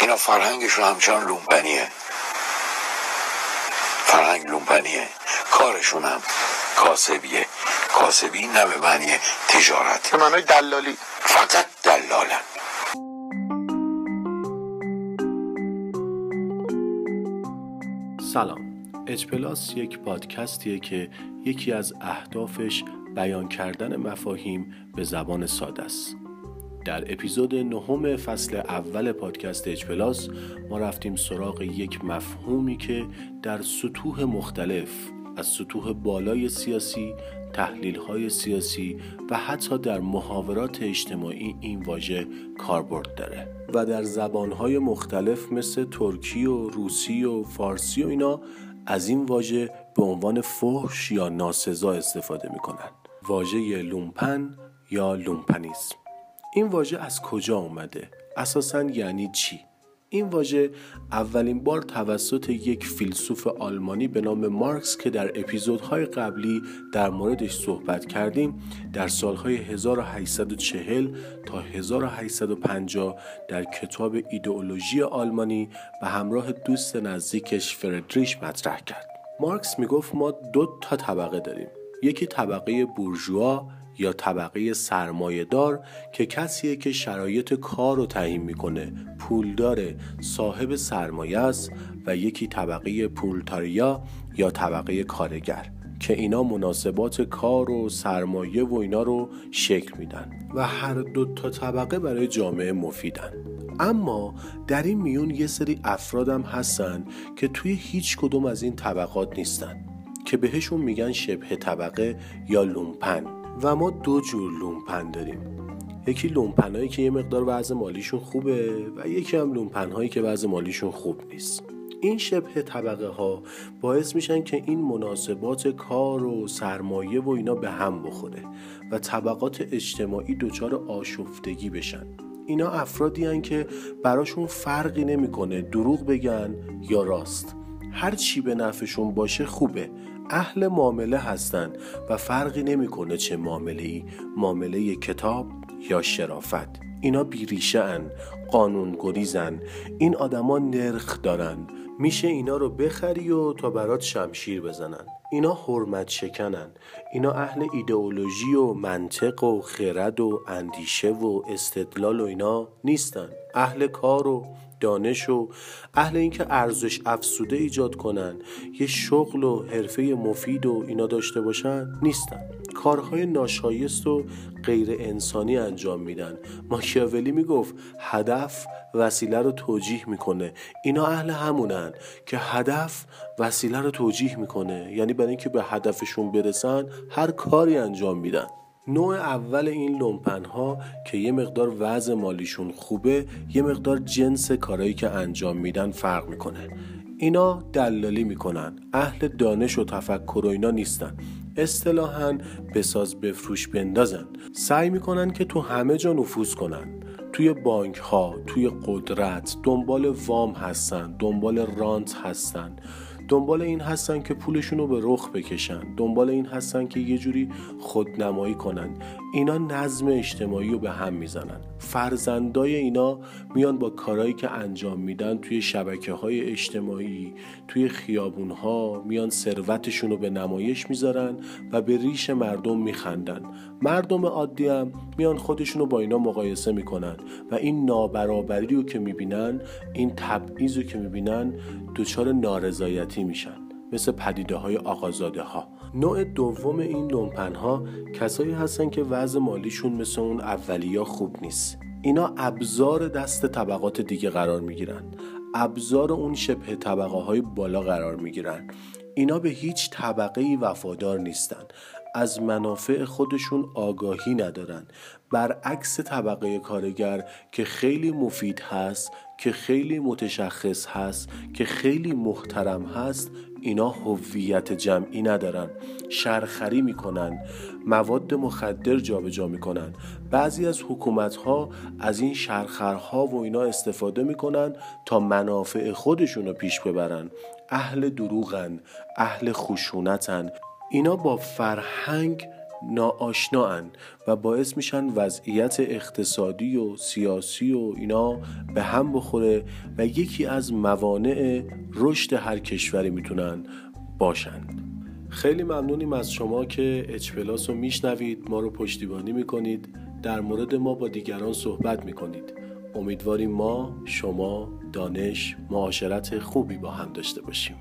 اینا فرهنگشون همچنان لومپنیه. فرهنگ لومپنیه. کارشون هم کاسبیه. کاسبی نه به معنی تجارت. به معنای دلالی. فقط دلالن سلام. H Plus یک پادکستیه که یکی از اهدافش بیان کردن مفاهیم به زبان ساده است. در اپیزود نهم فصل اول پادکست اچ پلاس ما رفتیم سراغ یک مفهومی که در سطوح مختلف از سطوح بالای سیاسی تحلیل سیاسی و حتی در محاورات اجتماعی این واژه کاربرد داره. و در زبانهای مختلف مثل ترکی و روسی و فارسی و اینا از این واژه به عنوان فحش یا ناسزا استفاده می‌کنن. واژه لومپن یا لومپنیسم این واژه از کجا اومده؟ اساسا یعنی چی؟ این واژه اولین بار توسط یک فیلسوف آلمانی به نام مارکس که در اپیزودهای قبلی در موردش صحبت کردیم در سالهای 1840 تا 1850 در کتاب ایدئولوژی آلمانی به همراه دوست نزدیکش فردریش مطرح کرد. مارکس می‌گفت ما دو تا طبقه داریم. یکی طبقه بورژوا یا طبقه سرمایهدار که کسیه که شرایط کار رو تعیین می‌کنه. پولدار صاحب سرمایه است و یکی طبقه پولتاریا یا طبقه کارگر که اینا مناسبات کار و سرمایه و اینا رو شکل میدن و هر دو تا طبقه برای جامعه مفیدن. اما در این میون یه سری افرادم هستن که توی هیچ کدوم از این طبقات نیستن که بهشون میگن شبه طبقه یا لومپن. و ما دو جور لومپن داریم. یکی لومپن هایی که یه مقدار وضع مالیشون خوبه و یکی هم لومپن هایی که وضع مالیشون خوب نیست. این شبه طبقه ها باعث میشن که این مناسبات کار و سرمایه و اینا به هم بخوره و طبقات اجتماعی دچار آشفتگی بشن. اینا افرادی هن که براشون فرقی نمی‌کنه دروغ بگن یا راست. هر چی به نفعشون باشه خوبه. اهل معامله هستند و فرقی نمی‌کنه چه معامله ای معامله کتاب یا شرافت. اینا بیریشه ان قانون گریزن این آدما نرخ دارن. میشه اینا رو بخری و تا برات شمشیر بزنن. اینا حرمت شکنن اینا اهل ایدئولوژی و منطق و خرد و اندیشه و استدلال و اینا نیستن. اهل کار و دانش و اهل اینکه ارزش افسوده ایجاد کنن یه شغل و حرفه مفید و اینا داشته باشن نیستن. کارهای ناشایست و غیر انسانی انجام میدن. ماکیاولی می‌گفت هدف وسیله رو توجیه می‌کنه. اینا اهل همونن که هدف وسیله رو توجیه می‌کنه. یعنی برای اینکه به هدفشون برسن هر کاری انجام میدن. نوع اول این لومپن ها که یه مقدار وضع مالیشون خوبه یه مقدار جنس کارایی که انجام میدن فرق می‌کنه. اینا دلالی می‌کنن. اهل دانش و تفکر و اینا نیستن. اصطلاحا بساز بفروش بندازن. سعی می‌کنن که تو همه جا نفوذ کنن. توی بانک ها توی قدرت دنبال وام هستن دنبال رانت هستن. دنبال این هستن که پولشون رو به رخ بکشن. دنبال این هستن که یه جوری خودنمایی کنن. اینا نظم اجتماعی رو به هم می‌زنن. فرزندای اینا میان با کارهایی که انجام میدن توی شبکه های اجتماعی توی خیابون ها میان ثروتشون رو به نمایش می‌ذارن و به ریش مردم میخندن. مردم عادی هم میان خودشون رو با اینا مقایسه می‌کنن و این نابرابری رو که می‌بینن این تبعیض رو که می‌بینن دچار نارضایتی میشن. مثل پدیده های آقازاده ها نوع دوم این لومپن ها کسایی هستن که وضع مالیشون مثل اون اولیا خوب نیست. اینا ابزار دست طبقات دیگه قرار می‌گیرن. ابزار اون شبه طبقه های بالا قرار می‌گیرن. اینا به هیچ طبقه ای وفادار نیستن. از منافع خودشون آگاهی ندارن. برعکس طبقه کارگر که خیلی مفید هست که خیلی متشخص هست که خیلی محترم هست اینا هویت جمعی ندارن. شرخری می‌کنن مواد مخدر جابجا می‌کنن. بعضی از حکومت ها از این شرخرها و اینا استفاده می‌کنن تا منافع خودشون رو پیش ببرن. اهل دروغن اهل خشونتن. اینا با فرهنگ ناآشناان و باعث میشن وضعیت اقتصادی و سیاسی و اینا به هم بخوره و یکی از موانع رشد هر کشوری می‌تونن باشند خیلی ممنونیم از شما که اچ پلاس رو میشنوید ما رو پشتیبانی می‌کنید در مورد ما با دیگران صحبت می‌کنید. امیدواریم ما شما دانش معاشرت خوبی با هم داشته باشیم.